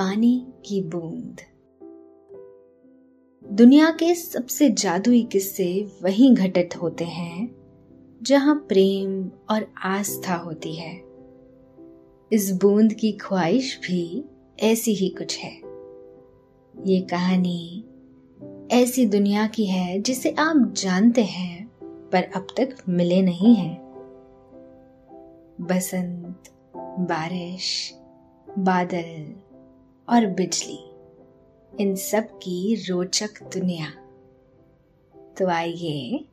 पानी की बूंद। दुनिया के सबसे जादुई किस्से वहीं घटित होते हैं, जहाँ प्रेम और आस्था होती है। इस बूंद की ख्वाहिश भी ऐसी ही कुछ है। ये कहानी ऐसी दुनिया की है जिसे आप जानते हैं, पर अब तक मिले नहीं हैं। बसंत, बारिश, बादल और बिजली। इन सब की रोचक दुनिया। तो आइए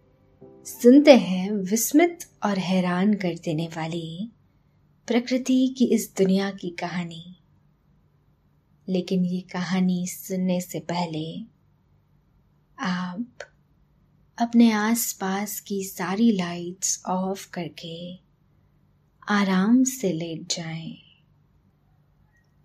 सुनते हैं विस्मित और हैरान कर देने वाली प्रकृति की इस दुनिया की कहानी। लेकिन ये कहानी सुनने से पहले आप अपने आसपास की सारी लाइट्स ऑफ़ करके आराम से लेट जाएँ।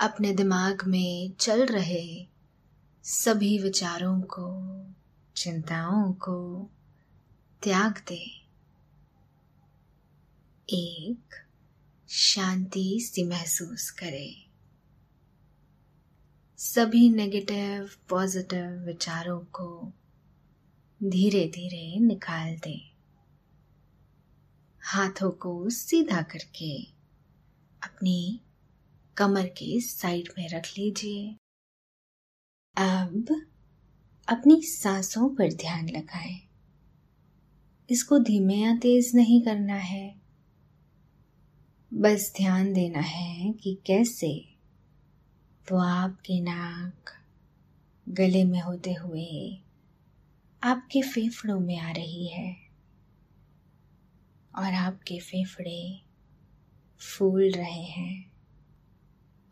अपने दिमाग में चल रहे सभी विचारों को, चिंताओं को त्याग दे। एक शांति सी महसूस करे। सभी नेगेटिव पॉजिटिव विचारों को धीरे धीरे निकाल दे। हाथों को सीधा करके अपनी कमर के साइड में रख लीजिए। अब अपनी सांसों पर ध्यान लगाएँ। इसको धीमे या तेज नहीं करना है। बस ध्यान देना है कि कैसे वो आपके नाक गले में होते हुए आपके फेफड़ों में आ रही है और आपके फेफड़े फूल रहे हैं।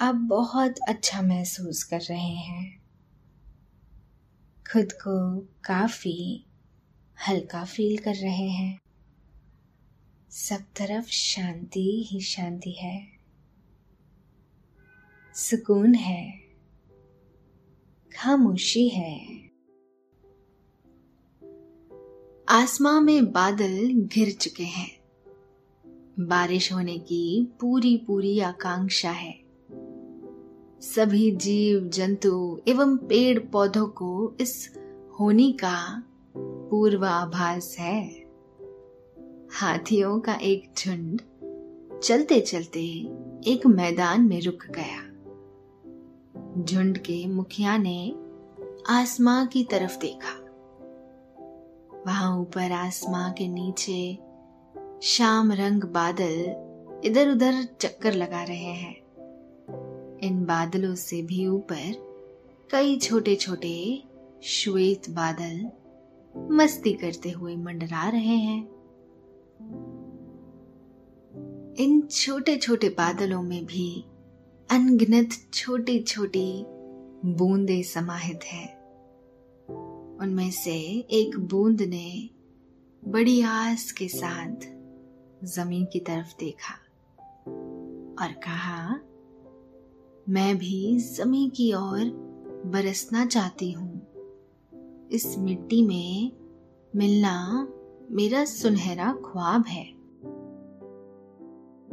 आप बहुत अच्छा महसूस कर रहे हैं। खुद को काफ़ी हल्का फील कर रहे हैं। सब तरफ़ शांति ही शांति है। सुकून है। खामोशी है। आसमां में बादल घिर चुके हैं। बारिश होने की पूरी पूरी आकांक्षा है। सभी जीव, जंतु एवं पेड़ पौधों को इस होनी का पूर्वाभास है। हाथियों का एक झुंड चलते चलते एक मैदान में रुक गया। झुंड के मुखिया ने आसमां की तरफ़ देखा। वहाँ ऊपर आसमां के नीचे शाम रंग बादल इधर उधर चक्कर लगा रहे हैं। इन बादलों से भी ऊपर कई छोटे छोटे श्वेत बादल मस्ती करते हुए मंडरा रहे हैं। इन छोटे छोटे बादलों में भी अनगिनत छोटी छोटी बूंदे समाहित है। उनमें से एक बूंद ने बड़ी आस के साथ ज़मीन की तरफ़ देखा और कहा मैं भी जमी की ओर बरसना चाहती हूँ। इस मिट्टी में मिलना मेरा सुनहरा ख्वाब है।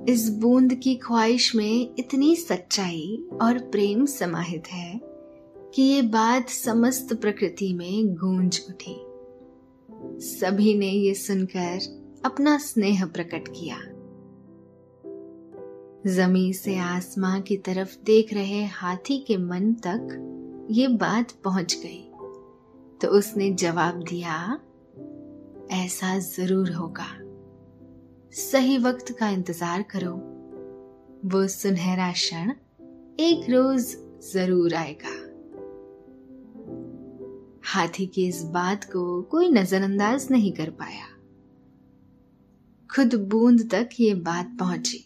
इस बूंद की ख्वाहिश में इतनी सच्चाई और प्रेम समाहित है कि ये बात समस्त प्रकृति में गूंज उठी। सभी ने ये सुनकर अपना स्नेह प्रकट किया। जमी से आसमां की तरफ़ देख रहे हाथी के मन तक ये बात पहुँच गई। तो उसने जवाब दिया, ऐसा ज़रूर होगा। सही वक्त का इंतज़ार करो। वो सुनहरा क्षण एक रोज ज़रूर आएगा। हाथी की इस बात को कोई नजरअंदाज नहीं कर पाया। खुद बूंद तक ये बात पहुँची।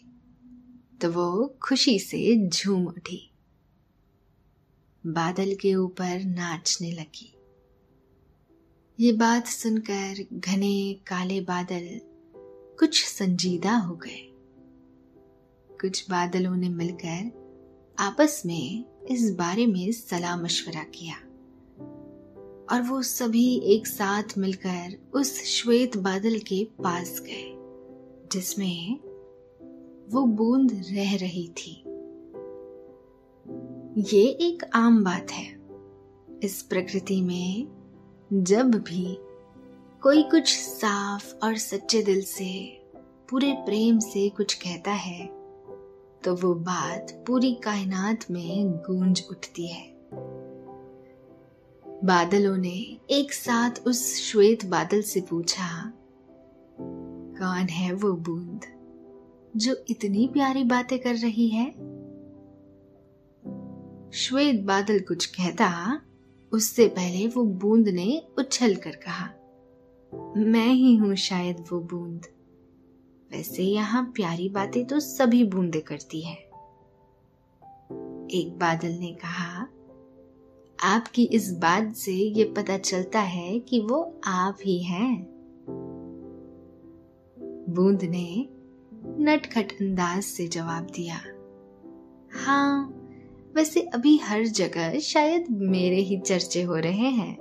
तो वो खुशी से झूम उठी। बादल के ऊपर नाचने लगी। ये बात सुनकर घने काले बादल कुछ संजीदा हो गए। कुछ बादलों ने मिलकर आपस में इस बारे में सलाह मशवरा किया। और वो सभी एक साथ मिलकर उस श्वेत बादल के पास गए, जिसमें वो बूंद रह रही थी। ये एक आम बात है। इस प्रकृति में जब भी कोई कुछ साफ़ और सच्चे दिल से, पूरे प्रेम से कुछ कहता है तो वो बात पूरी कायनात में गूंज उठती है। बादलों ने एक साथ उस श्वेत बादल से पूछा, कौन है वो बूंद? जो इतनी प्यारी बातें कर रही है? श्वेत बादल कुछ कहता, उससे पहले वो बूंद ने उछल कर कहा, मैं ही हूँ शायद वो बूंद। वैसे यहाँ प्यारी बातें तो सभी बूंदे करती है। एक बादल ने कहा, आपकी इस बात से ये पता चलता है कि वो आप ही हैं। बूंद ने नटखट अंदाज से जवाब दिया हाँ वैसे अभी हर जगह शायद मेरे ही चर्चे हो रहे हैं।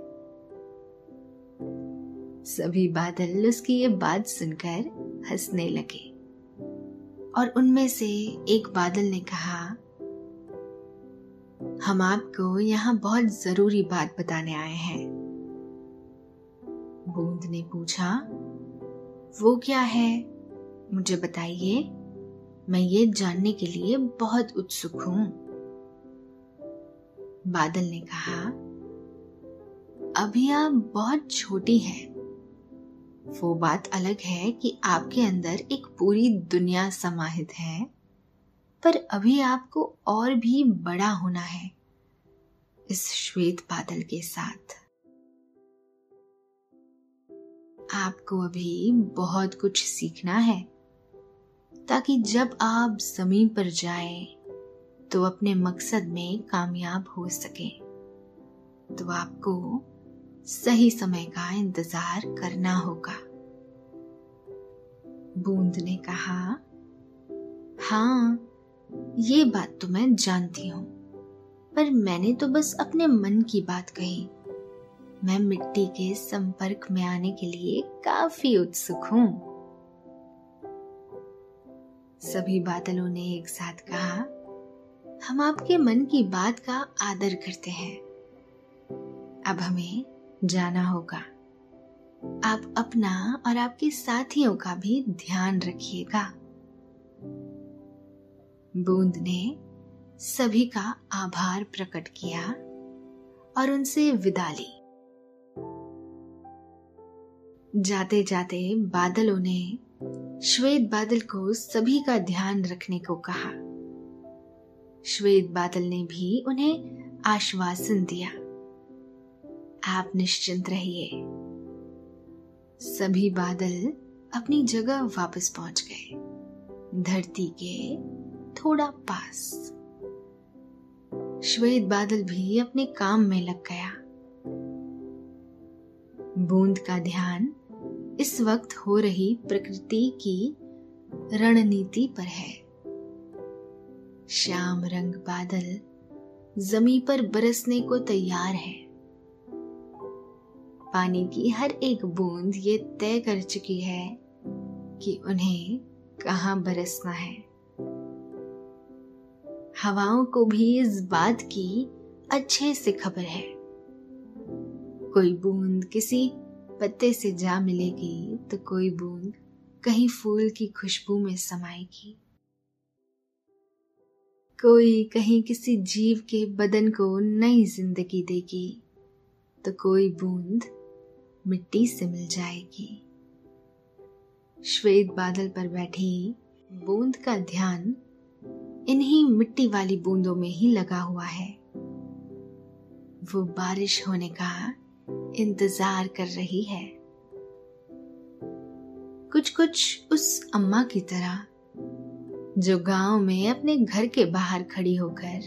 सभी बादल उसकी ये बात सुनकर हंसने लगे और उनमें से एक बादल ने कहा, हम आपको यहाँ बहुत ज़रूरी बात बताने आए हैं। बूंद ने पूछा, वो क्या है? मुझे बताइए, मैं ये जानने के लिए बहुत उत्सुक हूँ। बादल ने कहा, अभी आप बहुत छोटी हैं। वो बात अलग है कि आपके अंदर एक पूरी दुनिया समाहित है, पर अभी आपको और भी बड़ा होना है इस श्वेत बादल के साथ। आपको अभी बहुत कुछ सीखना है। ताकि जब आप ज़मीन पर जाएँ तो अपने मकसद में कामयाब हो सके। तो आपको सही समय का इंतज़ार करना होगा। बूंद ने कहा हाँ ये बात तो मैं जानती हूँ, पर मैंने तो बस अपने मन की बात कही। मैं मिट्टी के संपर्क में आने के लिए काफ़ी उत्सुक हूँ। सभी बादलों ने एक साथ कहा, हम आपके मन की बात का आदर करते हैं। अब हमें जाना होगा। आप अपना और आपके साथियों का भी ध्यान रखिएगा। बूंद ने सभी का आभार प्रकट किया और उनसे विदा ली। जाते जाते बादलों ने श्वेत बादल को सभी का ध्यान रखने को कहा। श्वेत बादल ने भी उन्हें आश्वासन दिया। आप निश्चिंत रहिए। सभी बादल अपनी जगह वापस पहुँच गए। धरती के थोड़ा पास। श्वेत बादल भी अपने काम में लग गया। बूंद का ध्यान इस वक्त हो रही प्रकृति की रणनीति पर है। श्याम रंग बादल जमी पर बरसने को तैयार है। पानी की हर एक बूंद ये तय कर चुकी है कि उन्हें कहाँ बरसना है। हवाओं को भी इस बात की अच्छे से खबर है। कोई बूंद किसी पत्ते से जा मिलेगी तो कोई बूंद कहीं फूल की खुशबू में समाएगी। कोई कहीं किसी जीव के बदन को नई ज़िंदगी देगी तो कोई बूंद मिट्टी से मिल जाएगी। श्वेत बादल पर बैठी बूंद का ध्यान इन्हीं मिट्टी वाली बूंदों में ही लगा हुआ है। वो बारिश होने का इंतज़ार कर रही है। कुछ कुछ उस अम्मा की तरह, जो गाँव में अपने घर के बाहर खड़ी होकर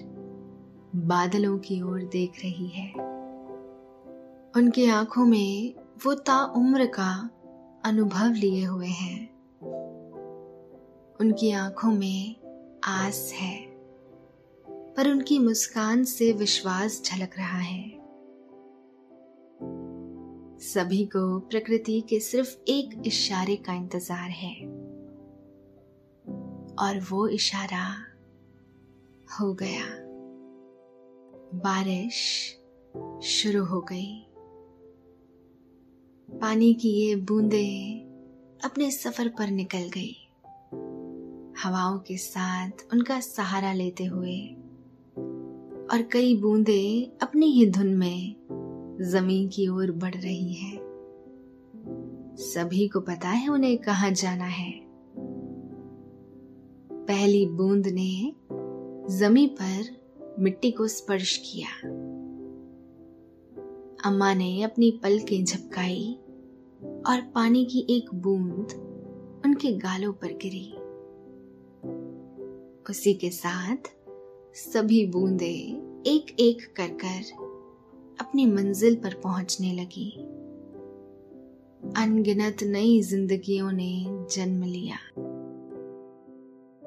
बादलों की ओर देख रही है। उनकी आँखों में वो ताउम्र का अनुभव लिए हुए हैं। उनकी आँखों में आस है, पर उनकी मुस्कान से विश्वास झलक रहा है। सभी को प्रकृति के सिर्फ़ एक इशारे का इंतज़ार है। और वो इशारा हो गया। बारिश शुरू हो गई। पानी की ये बूंदे अपने सफ़र पर निकल गई। हवाओं के साथ उनका सहारा लेते हुए और कई बूंदे अपनी ही धुन में ज़मीन की ओर बढ़ रही है। सभी को पता है उन्हें कहा जाना है। पहली बूंद ने जमी पर मिट्टी को स्पर्श किया। अम्मा ने अपनी पलकें झपकाई और पानी की एक बूंद उनके गालों पर गिरी। उसी के साथ सभी बूंदे एक एक कर कर अपनी मंजिल पर पहुँचने लगी। अनगिनत नई जिंदगियों ने जन्म लिया।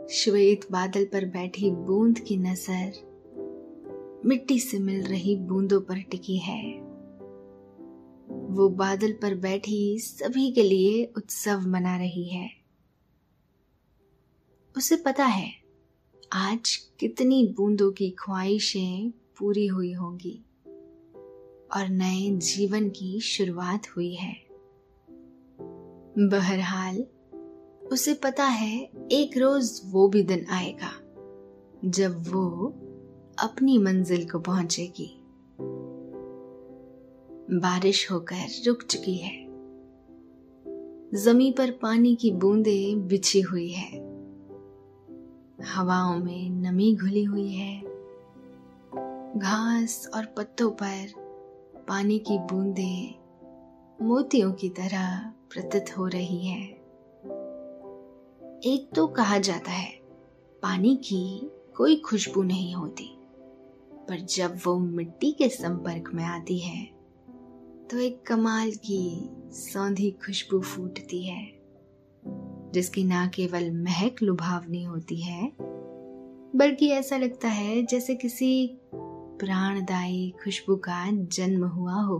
श्वेत बादल पर बैठी बूंद की नज़र मिट्टी से मिल रही बूंदों पर टिकी है। वो बादल पर बैठी सभी के लिए उत्सव मना रही है। उसे पता है, आज कितनी बूंदों की ख्वाहिशें पूरी हुई होंगी। और नए जीवन की शुरुआत हुई है। बहरहाल, उसे पता है एक रोज वो भी दिन आएगा, जब वो अपनी मंजिल को पहुंचेगी। बारिश होकर रुक चुकी है। जमी पर पानी की बूंदें बिछी हुई है। हवाओं में नमी घुली हुई है। घास और पत्तों पर पानी की बूंदें मोतियों की तरह प्रतीत हो रही है। एक तो कहा जाता है, पानी की कोई खुशबू नहीं होती, पर जब वो मिट्टी के संपर्क में आती है तो एक कमाल की सौंधी खुशबू फूटती है, जिसकी ना केवल महक लुभावनी होती है, बल्कि ऐसा लगता है जैसे किसी प्राणदायी खुशबू का जन्म हुआ हो।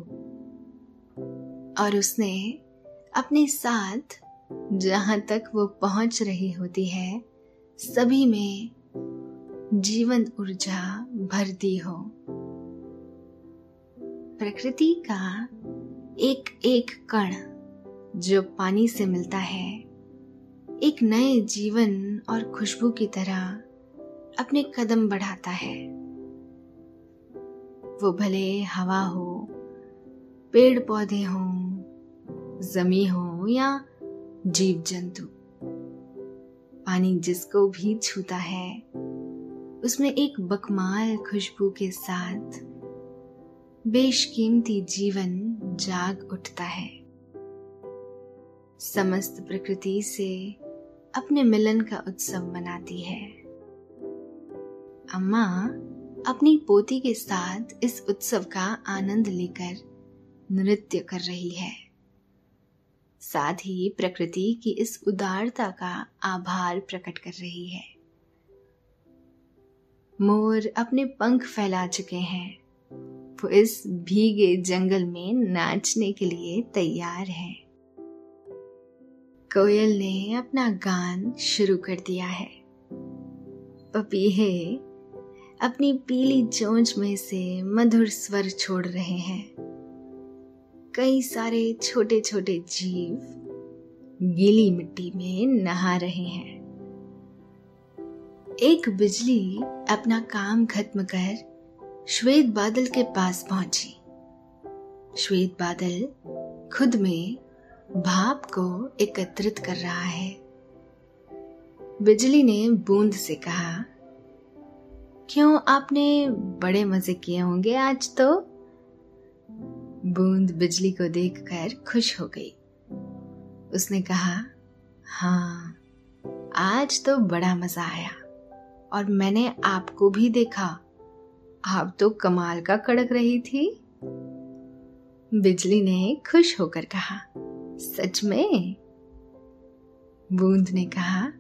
और उसने अपने साथ जहाँ तक वो पहुँच रही होती है, सभी में जीवन ऊर्जा भर दी हो। प्रकृति का एक एक कण जो पानी से मिलता है, एक नए जीवन और खुशबू की तरह अपने कदम बढ़ाता है। वो भले हवा हो पेड़ पौधे हों, जमी हो या जीव जंतु पानी जिसको भी छूता है, उसमें एक बकमाल खुशबू के साथ बेशकीमती जीवन जाग उठता है। समस्त प्रकृति से अपने मिलन का उत्सव मनाती है। अम्मा अपनी पोती के साथ इस उत्सव का आनंद लेकर नृत्य कर रही है। साथ ही प्रकृति की इस उदारता का आभार प्रकट कर रही है। मोर अपने पंख फैला चुके हैं। वो इस भीगे जंगल में नाचने के लिए तैयार है। कोयल ने अपना गान शुरू कर दिया है। पपीहे अपनी पीली चोंच में से मधुर स्वर छोड़ रहे हैं। कई सारे छोटे छोटे जीव गीली मिट्टी में नहा रहे हैं। एक बिजली अपना काम खत्म कर श्वेत बादल के पास पहुँची। श्वेत बादल खुद में भाप को एकत्रित कर रहा है। बिजली ने बूंद से कहा क्यों आपने बड़े मज़े किए होंगे आज तो? बूंद बिजली को देखकर खुश हो गई। उसने कहा हाँ आज तो बड़ा मज़ा आया और मैंने आपको भी देखा। आप तो कमाल का कड़क रही थी। बिजली ने खुश होकर कहा, सच में? बूंद ने कहा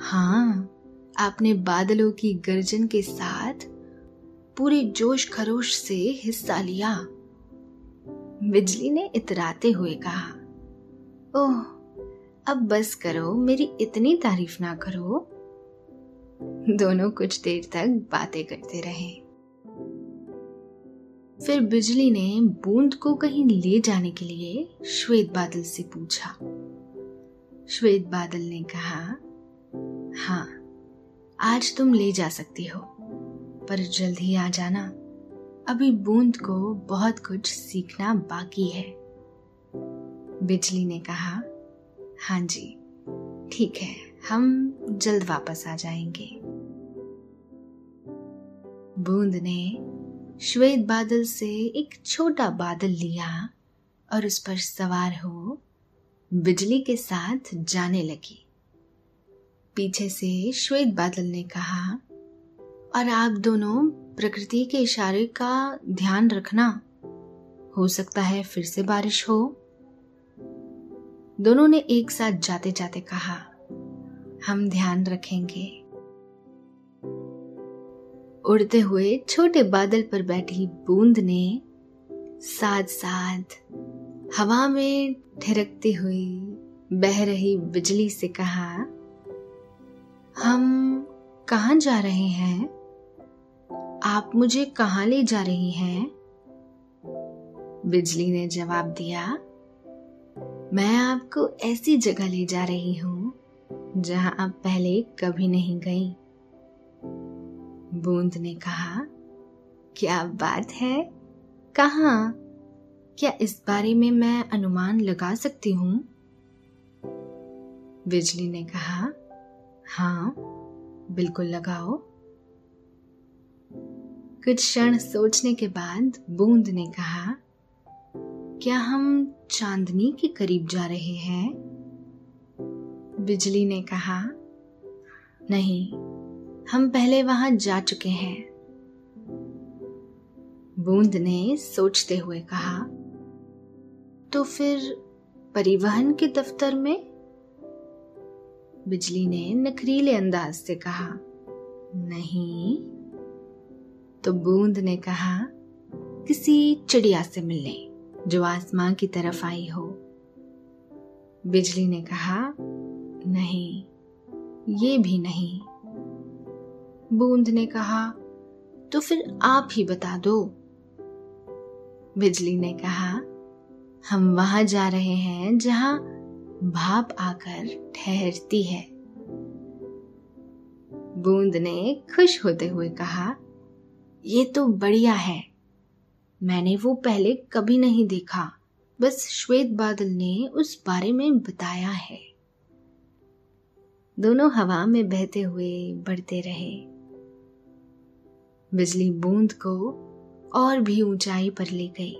हाँ आपने बादलों की गर्जन के साथ पूरे जोश खरोश से हिस्सा लिया। बिजली ने इतराते हुए कहा, ओह, अब बस करो, मेरी इतनी तारीफ़ ना करो। दोनों कुछ देर तक बातें करते रहे। फिर बिजली ने बूंद को कहीं ले जाने के लिए श्वेत बादल से पूछा। श्वेत बादल ने कहा हाँ आज तुम ले जा सकती हो, पर जल्द ही आ जाना। अभी बूंद को बहुत कुछ सीखना बाकी है। बिजली ने कहा हाँ जी, ठीक है, हम जल्द वापस आ जाएँगे। बूंद ने श्वेत बादल से एक छोटा बादल लिया और उस पर सवार हो बिजली के साथ जाने लगी। पीछे से श्वेत बादल ने कहा, और आप दोनों प्रकृति के इशारे का ध्यान रखना। हो सकता है फिर से बारिश हो। दोनों ने एक साथ जाते जाते कहा, हम ध्यान रखेंगे। उड़ते हुए छोटे बादल पर बैठी बूंद ने साथ साथ हवा में ठिरकती हुई बह रही बिजली से कहा हम कहा जा रहे हैं? आप मुझे कहा ले जा रही हैं? बिजली ने जवाब दिया, मैं आपको ऐसी जगह ले जा रही हूँ, जहाँ आप पहले कभी नहीं गई। बूंद ने कहा, क्या बात है? कहा? क्या इस बारे में मैं अनुमान लगा सकती हूँ? बिजली ने कहा हाँ बिल्कुल लगाओ। कुछ क्षण सोचने के बाद बूंद ने कहा, क्या हम चांदनी के करीब जा रहे हैं? बिजली ने कहा, नहीं, हम पहले वहाँ जा चुके हैं। बूंद ने सोचते हुए कहा तो फिर परिवहन के दफ्तर में बिजली ने नखरीले अंदाज से कहा, नहीं। तो बूंद ने कहा, किसी चिड़िया से मिलने, जो आसमां की तरफ़ आई हो। बिजली ने कहा, नहीं, ये भी नहीं। बूंद ने कहा तो फिर आप ही बता दो। बिजली ने कहा, हम वहाँ जा रहे हैं जहाँ भाप आकर ठहरती है। बूंद ने खुश होते हुए कहा, ये तो बढ़िया है। मैंने वो पहले कभी नहीं देखा। बस श्वेत बादल ने उस बारे में बताया है। दोनों हवा में बहते हुए बढ़ते रहे। बिजली बूंद को और भी ऊंचाई पर ले गई।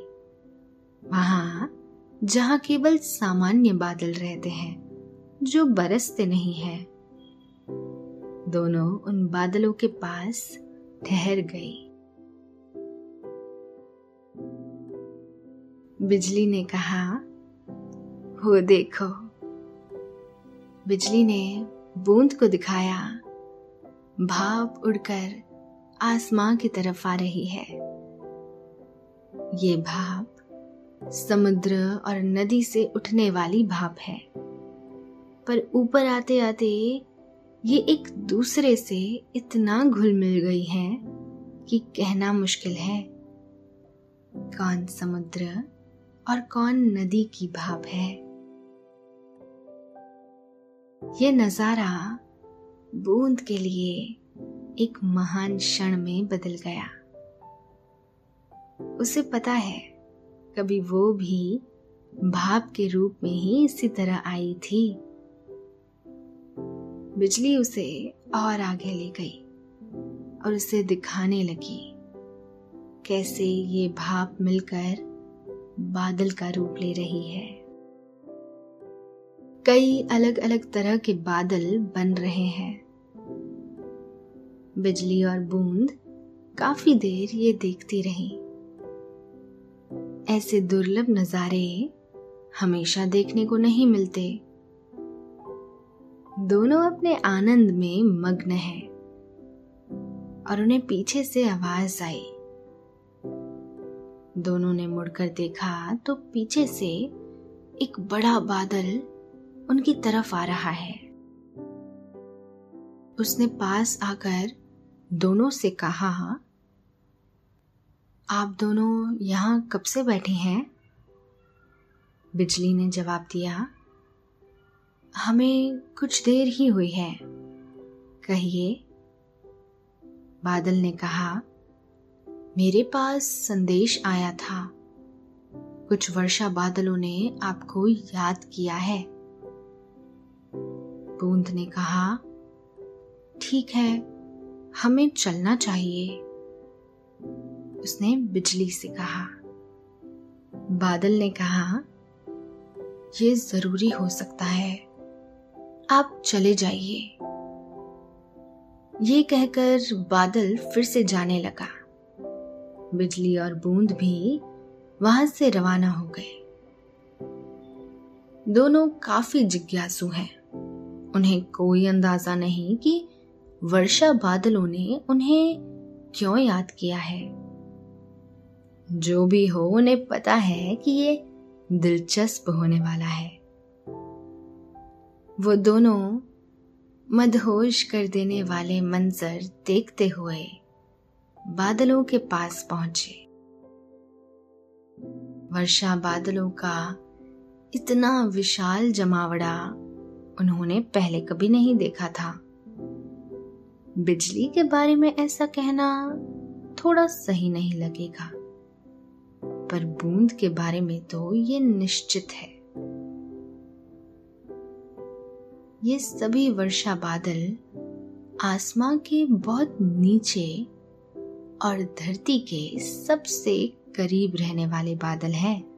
वहाँ जहाँ केवल सामान्य बादल रहते हैं, जो बरसते नहीं है। दोनों उन बादलों के पास ठहर गई। बिजली ने कहा, हो देखो। बिजली ने बूंद को दिखाया। भाप उड़कर आसमां की तरफ़ आ रही है। ये भाप समुद्र और नदी से उठने वाली भाप है। पर ऊपर आते आते ये एक दूसरे से इतना घुल मिल गई है कि कहना मुश्किल है। कौन समुद्र और कौन नदी की भाप है? ये नज़ारा बूंद के लिए एक महान क्षण में बदल गया। उसे पता है कभी वो भी भाप के रूप में ही इसी तरह आई थी। बिजली उसे और आगे ले गई और उसे दिखाने लगी कैसे ये भाप मिलकर बादल का रूप ले रही है। कई अलग अलग तरह के बादल बन रहे हैं। बिजली और बूंद काफ़ी देर ये देखती रही। ऐसे दुर्लभ नजारे हमेशा देखने को नहीं मिलते। दोनों अपने आनंद में मग्न हैं और उन्हें पीछे से आवाज़ आई। दोनों ने मुड़कर देखा तो पीछे से एक बड़ा बादल उनकी तरफ़ आ रहा है। उसने पास आकर दोनों से कहा आप दोनों यहाँ कब से बैठे हैं? बिजली ने जवाब दिया, हमें कुछ देर ही हुई है। कहिए। बादल ने कहा, मेरे पास संदेश आया था। कुछ वर्षा बादलों ने आपको याद किया है। बूंद ने कहा, ठीक है, हमें चलना चाहिए। उसने बिजली से कहा। बादल ने कहा यह ज़रूरी हो सकता है। आप चले जाइए। ये कहकर बादल फिर से जाने लगा। बिजली और बूंद भी वहाँ से रवाना हो गए। दोनों काफ़ी जिज्ञासु हैं। उन्हें कोई अंदाज़ा नहीं कि वर्षा बादलों ने उन्हें क्यों याद किया है। जो भी हो, उन्हें पता है कि ये दिलचस्प होने वाला है। वो दोनों मदहोश कर देने वाले मंजर देखते हुए बादलों के पास पहुँचे। वर्षा बादलों का इतना विशाल जमावड़ा उन्होंने पहले कभी नहीं देखा था। बिजली के बारे में ऐसा कहना थोड़ा सही नहीं लगेगा। पर बूंद के बारे में तो ये निश्चित है। ये सभी वर्षा बादल आसमां के बहुत नीचे और धरती के सबसे करीब रहने वाले बादल हैं।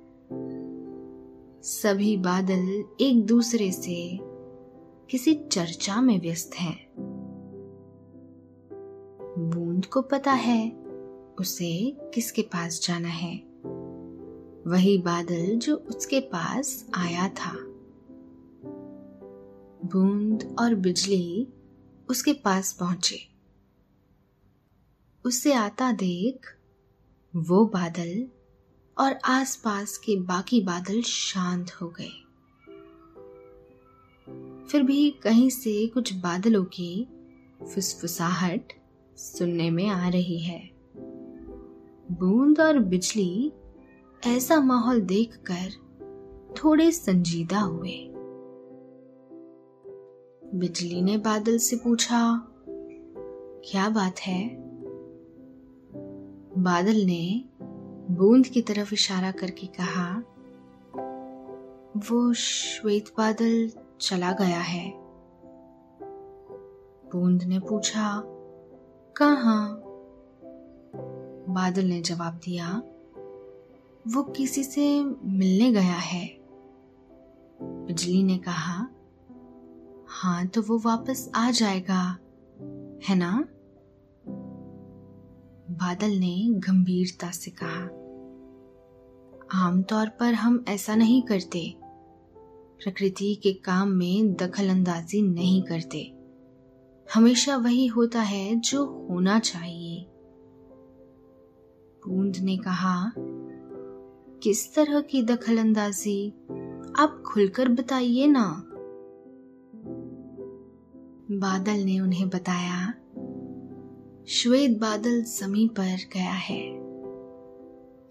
सभी बादल एक दूसरे से किसी चर्चा में व्यस्त हैं। बूंद को पता है उसे किसके पास जाना है। वही बादल जो उसके पास आया था। बूंद और बिजली उसके पास पहुँचे। उसे आता देख वो बादल और आसपास के बाकी बादल शांत हो गए। फिर भी कहीं से कुछ बादलों की फुसफुसाहट सुनने में आ रही है। बूंद और बिजली ऐसा माहौल देखकर थोड़े संजीदा हुए। बिजली ने बादल से पूछा, क्या बात है? बादल ने बूंद की तरफ़ इशारा करके कहा, वो श्वेत बादल चला गया है। बूंद ने पूछा, कहा? बादल ने जवाब दिया वो किसी से मिलने गया है। बिजली ने कहा हाँ तो वो वापस आ जाएगा, है ना? बादल ने गंभीरता से कहा, आमतौर पर हम ऐसा नहीं करते। प्रकृति के काम में दखल अंदाजी नहीं करते। हमेशा वही होता है जो होना चाहिए। बूंद ने कहा किस तरह की दखल अंदाजी आप खुलकर बताइए ना। बादल ने उन्हें बताया। श्वेत बादल ज़मीन पर गया है।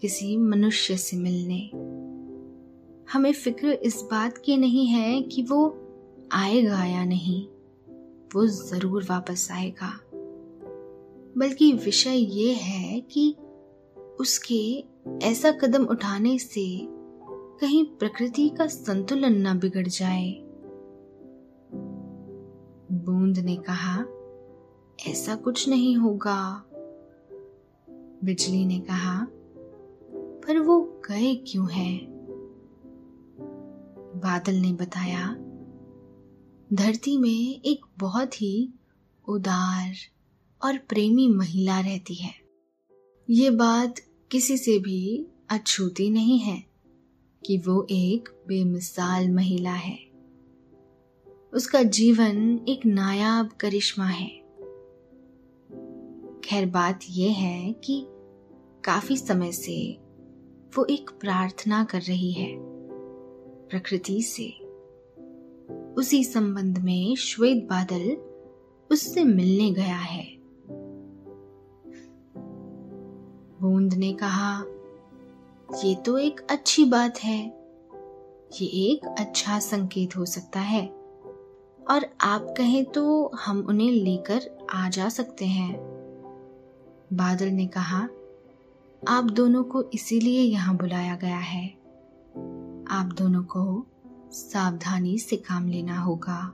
किसी मनुष्य से मिलने। हमें फ़िक्र इस बात की नहीं है कि वो आएगा या नहीं। वो ज़रूर वापस आएगा। बल्कि विषय ये है कि उसके ऐसा कदम उठाने से कहीं प्रकृति का संतुलन न बिगड़ जाए। बूंद ने कहा, ऐसा कुछ नहीं होगा। बिजली ने कहा, पर वो गए क्यों हैं? बादल ने बताया, धरती में एक बहुत ही उदार और प्रेमी महिला रहती है। ये बात किसी से भी अछूती नहीं है कि वो एक बेमिसाल महिला है। उसका जीवन एक नायाब करिश्मा है। खैर, बात यह है कि काफ़ी समय से वो एक प्रार्थना कर रही है, प्रकृति से। उसी संबंध में श्वेत बादल उससे मिलने गया है। बूंद ने कहा, ये तो एक अच्छी बात है। ये एक अच्छा संकेत हो सकता है। और आप कहें तो हम उन्हें लेकर आ जा सकते हैं। बादल ने कहा, आप दोनों को इसीलिए यहाँ बुलाया गया है। आप दोनों को सावधानी से काम लेना होगा।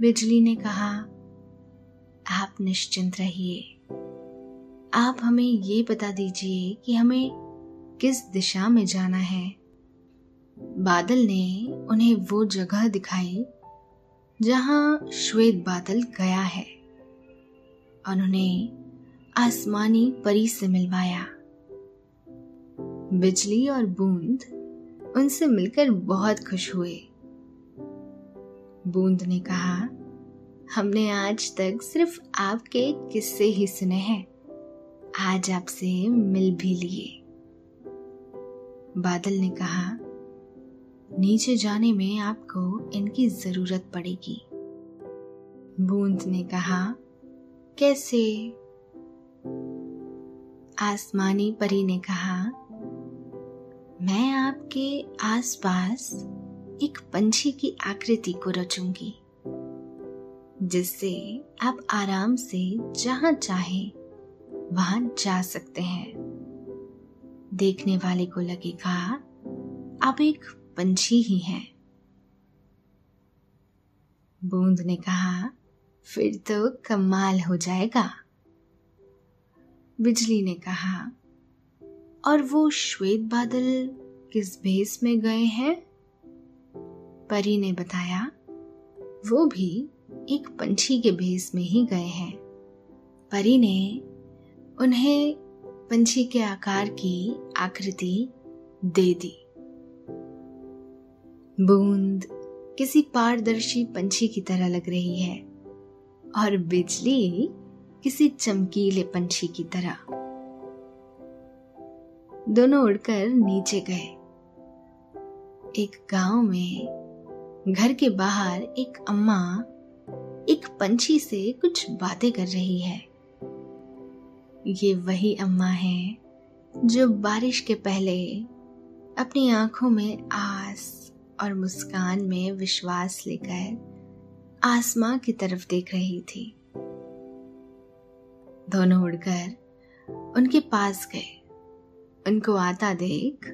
बिजली ने कहा, आप निश्चिंत रहिए। आप हमें ये बता दीजिए कि हमें किस दिशा में जाना है। बादल ने उन्हें वो जगह दिखाई जहाँ श्वेत बादल गया है उन्होंने आसमानी परी से मिलवाया। बिजली और बूंद उनसे मिलकर बहुत खुश हुए। बूंद ने कहा, हमने आज तक सिर्फ़ आपके किस्से ही सुने हैं। आज आपसे मिल भी लिए। बादल ने कहा, नीचे जाने में आपको इनकी ज़रूरत पड़ेगी। बूंद ने कहा, कैसे? आसमानी परी ने कहा, मैं आपके आसपास एक पंछी की आकृति को रचूँगी, जिससे आप आराम से जहाँ चाहे वहाँ जा सकते हैं। देखने वाले को लगेगा आप एक पंछी ही हैं। बूंद ने कहा, फिर तो कमाल हो जाएगा। बिजली ने कहा, और वो श्वेत बादल किस भेस में गए हैं? परी ने बताया, वो भी एक पंछी के भेस में ही गए हैं। परी ने उन्हें पंछी के आकार की आकृति दे दी। बूंद किसी पारदर्शी पंछी की तरह लग रही है और बिजली किसी चमकीले पंछी की तरह। दोनों उड़कर नीचे गए। एक गाँव में घर के बाहर एक अम्मा एक पंछी से कुछ बातें कर रही है। ये वही अम्मा है जो बारिश के पहले अपनी आँखों में आस और मुस्कान में विश्वास लेकर आसमां की तरफ़ देख रही थी। दोनों उड़कर उनके पास गए। उनको आता देख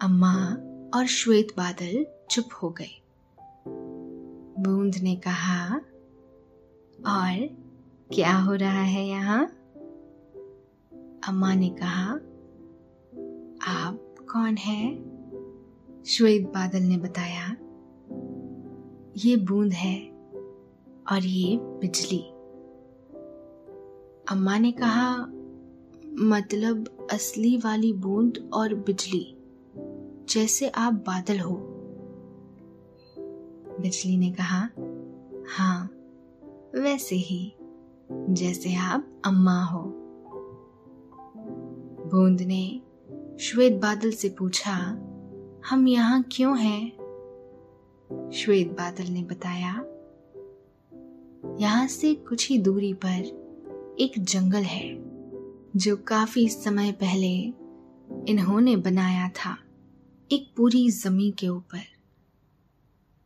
अम्मा और श्वेत बादल चुप हो गए। बूंद ने कहा, और क्या हो रहा है यहाँ? अम्मा ने कहा, आप कौन है? श्वेत बादल ने बताया, ये बूंद है और ये बिजली। अम्मा ने कहा मतलब असली वाली बूंद और बिजली, जैसे आप बादल हो। बिजली ने कहा हाँ वैसे ही, जैसे आप अम्मा हो। बूंद ने श्वेत बादल से पूछा, हम यहाँ क्यों हैं? श्वेत बादल ने बताया, यहाँ से कुछ ही दूरी पर एक जंगल है, जो काफ़ी समय पहले इन्होंने बनाया था, एक पूरी ज़मीन के ऊपर।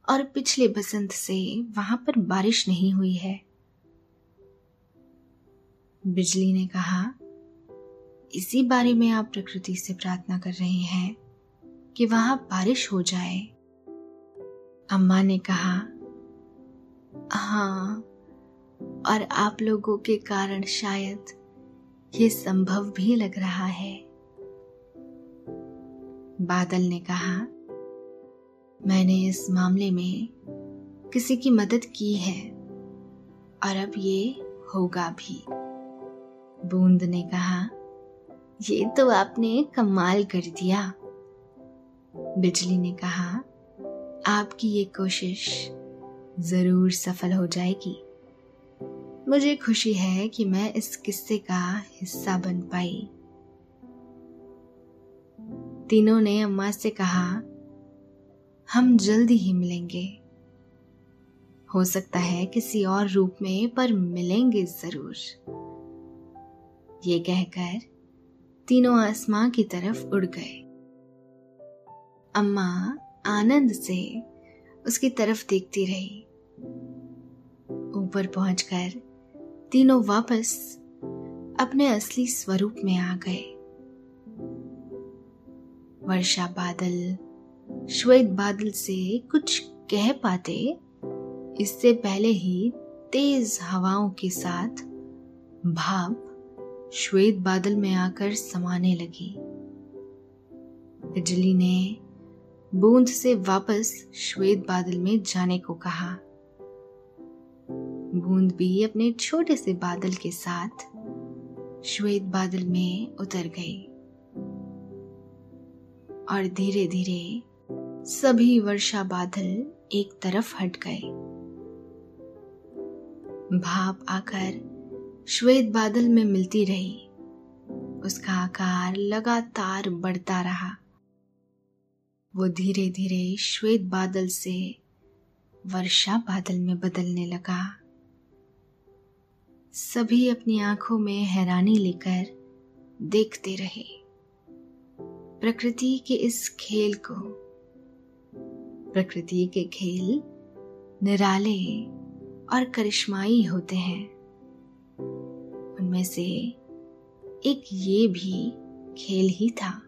और पिछले बसंत से वहाँ पर बारिश नहीं हुई है। बिजली ने कहा इसी बारे में आप प्रकृति से प्रार्थना कर रहे हैं कि वहाँ बारिश हो जाए। अम्मा ने कहा हाँ और आप लोगों के कारण शायद ये संभव भी लग रहा है। बादल ने कहा, मैंने इस मामले में किसी की मदद की है, और अब ये होगा भी। बूंद ने कहा ये तो आपने कमाल कर दिया। बिजली ने कहा, आपकी ये कोशिश ज़रूर सफल हो जाएगी। मुझे खुशी है कि मैं इस किस्से का हिस्सा बन पाई। तीनों ने अम्मा से कहा, हम जल्द ही मिलेंगे। हो सकता है किसी और रूप में, पर मिलेंगे ज़रूर। ये कहकर तीनों आसमां की तरफ़ उड़ गए। अम्मा आनंद से उसकी तरफ़ देखती रही। ऊपर पहुंचकर तीनों वापस अपने असली स्वरूप में आ गए। वर्षा बादल, श्वेत बादल से कुछ कह पाते, इससे पहले ही तेज हवाओं के साथ भाप श्वेत बादल में आकर समाने लगी। बिजली ने बूंद से वापस श्वेत बादल में जाने को कहा। बूंद भी अपने छोटे से बादल के साथ श्वेत बादल में उतर गई। और धीरे धीरे सभी वर्षा बादल एक तरफ़ हट गए। भाप आकर श्वेत बादल में मिलती रही। उसका आकार लगातार बढ़ता रहा। वो धीरे धीरे श्वेत बादल से वर्षा बादल में बदलने लगा। सभी अपनी आँखों में हैरानी लेकर देखते रहे। प्रकृति के इस खेल को, प्रकृति के खेल निराले और करिश्माई होते हैं। उनमें से एक ये भी खेल ही था।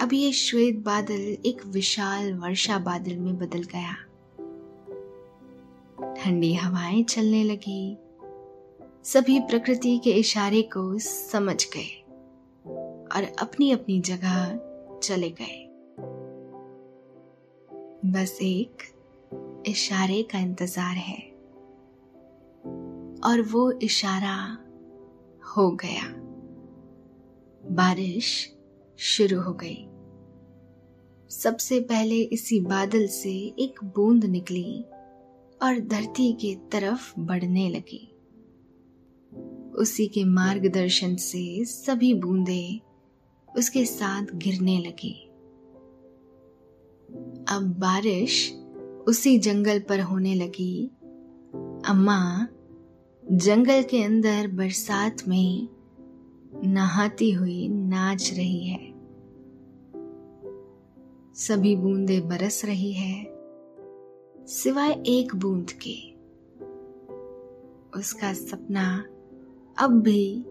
अब ये श्वेत बादल एक विशाल वर्षा बादल में बदल गया। ठंडी हवाएँ चलने लगी। सभी प्रकृति के इशारे को समझ गए और अपनी अपनी जगह चले गए। बस एक इशारे का इंतज़ार है। और वो इशारा हो गया। बारिश शुरू हो गई। सबसे पहले इसी बादल से एक बूंद निकली और धरती की तरफ़ बढ़ने लगी। उसी के मार्गदर्शन से सभी बूंदे उसके साथ गिरने लगी। अब बारिश उसी जंगल पर होने लगी। अम्मा जंगल के अंदर बरसात में नहाती हुई नाच रही है। सभी बूंदे बरस रही है, सिवाय एक बूंद के। उसका सपना अब भी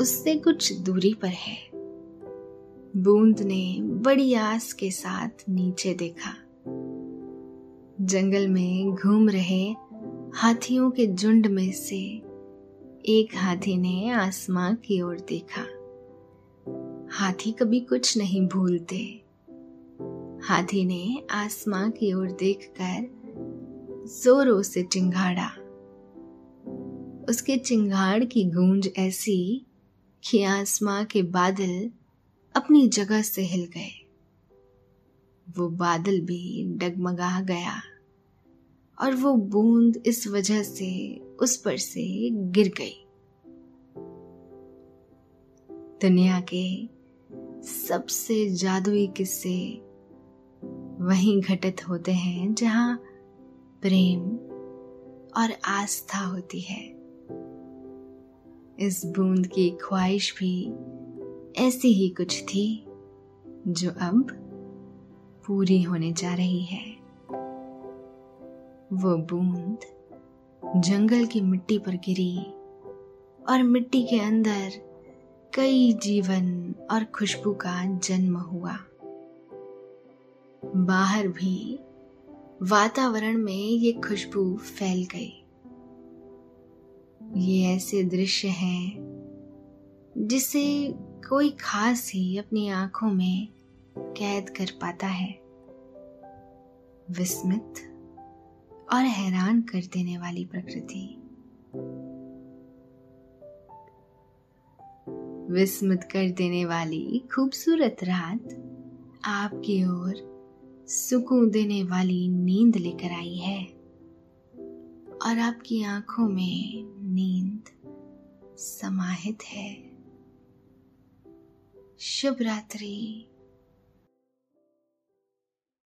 उससे कुछ दूरी पर है। बूंद ने बड़ी आस के साथ नीचे देखा। जंगल में घूम रहे हाथियों के झुंड में से एक हाथी ने आसमां की ओर देखा। हाथी कभी कुछ नहीं भूलते। हाथी ने आसमां की ओर देखकर जोरों से चिंगाड़ा। उसके चिंगाड़ की गूंज ऐसी कि आसमां के बादल अपनी जगह से हिल गए। वो बादल भी डगमगा गया। और वो बूंद इस वजह से, उस पर से गिर गई। दुनिया के सबसे जादुई किस्से वहीं घटित होते हैं जहाँ प्रेम और आस्था होती है। इस बूंद की ख्वाहिश भी ऐसी ही कुछ थी, जो अब पूरी होने जा रही है। वो बूंद जंगल की मिट्टी पर गिरी और मिट्टी के अंदर कई जीवन और खुशबू का जन्म हुआ। बाहर भी वातावरण में ये खुशबू फैल गई। ये ऐसे दृश्य हैं जिसे कोई खास ही अपनी आँखों में कैद कर पाता है। विस्मित और हैरान कर देने वाली प्रकृति। विस्मित कर देने वाली खूबसूरत रात आपकी ओर सुकून देने वाली नींद लेकर आई है। और आपकी आँखों में नींद समाहित है। शुभ रात्रि।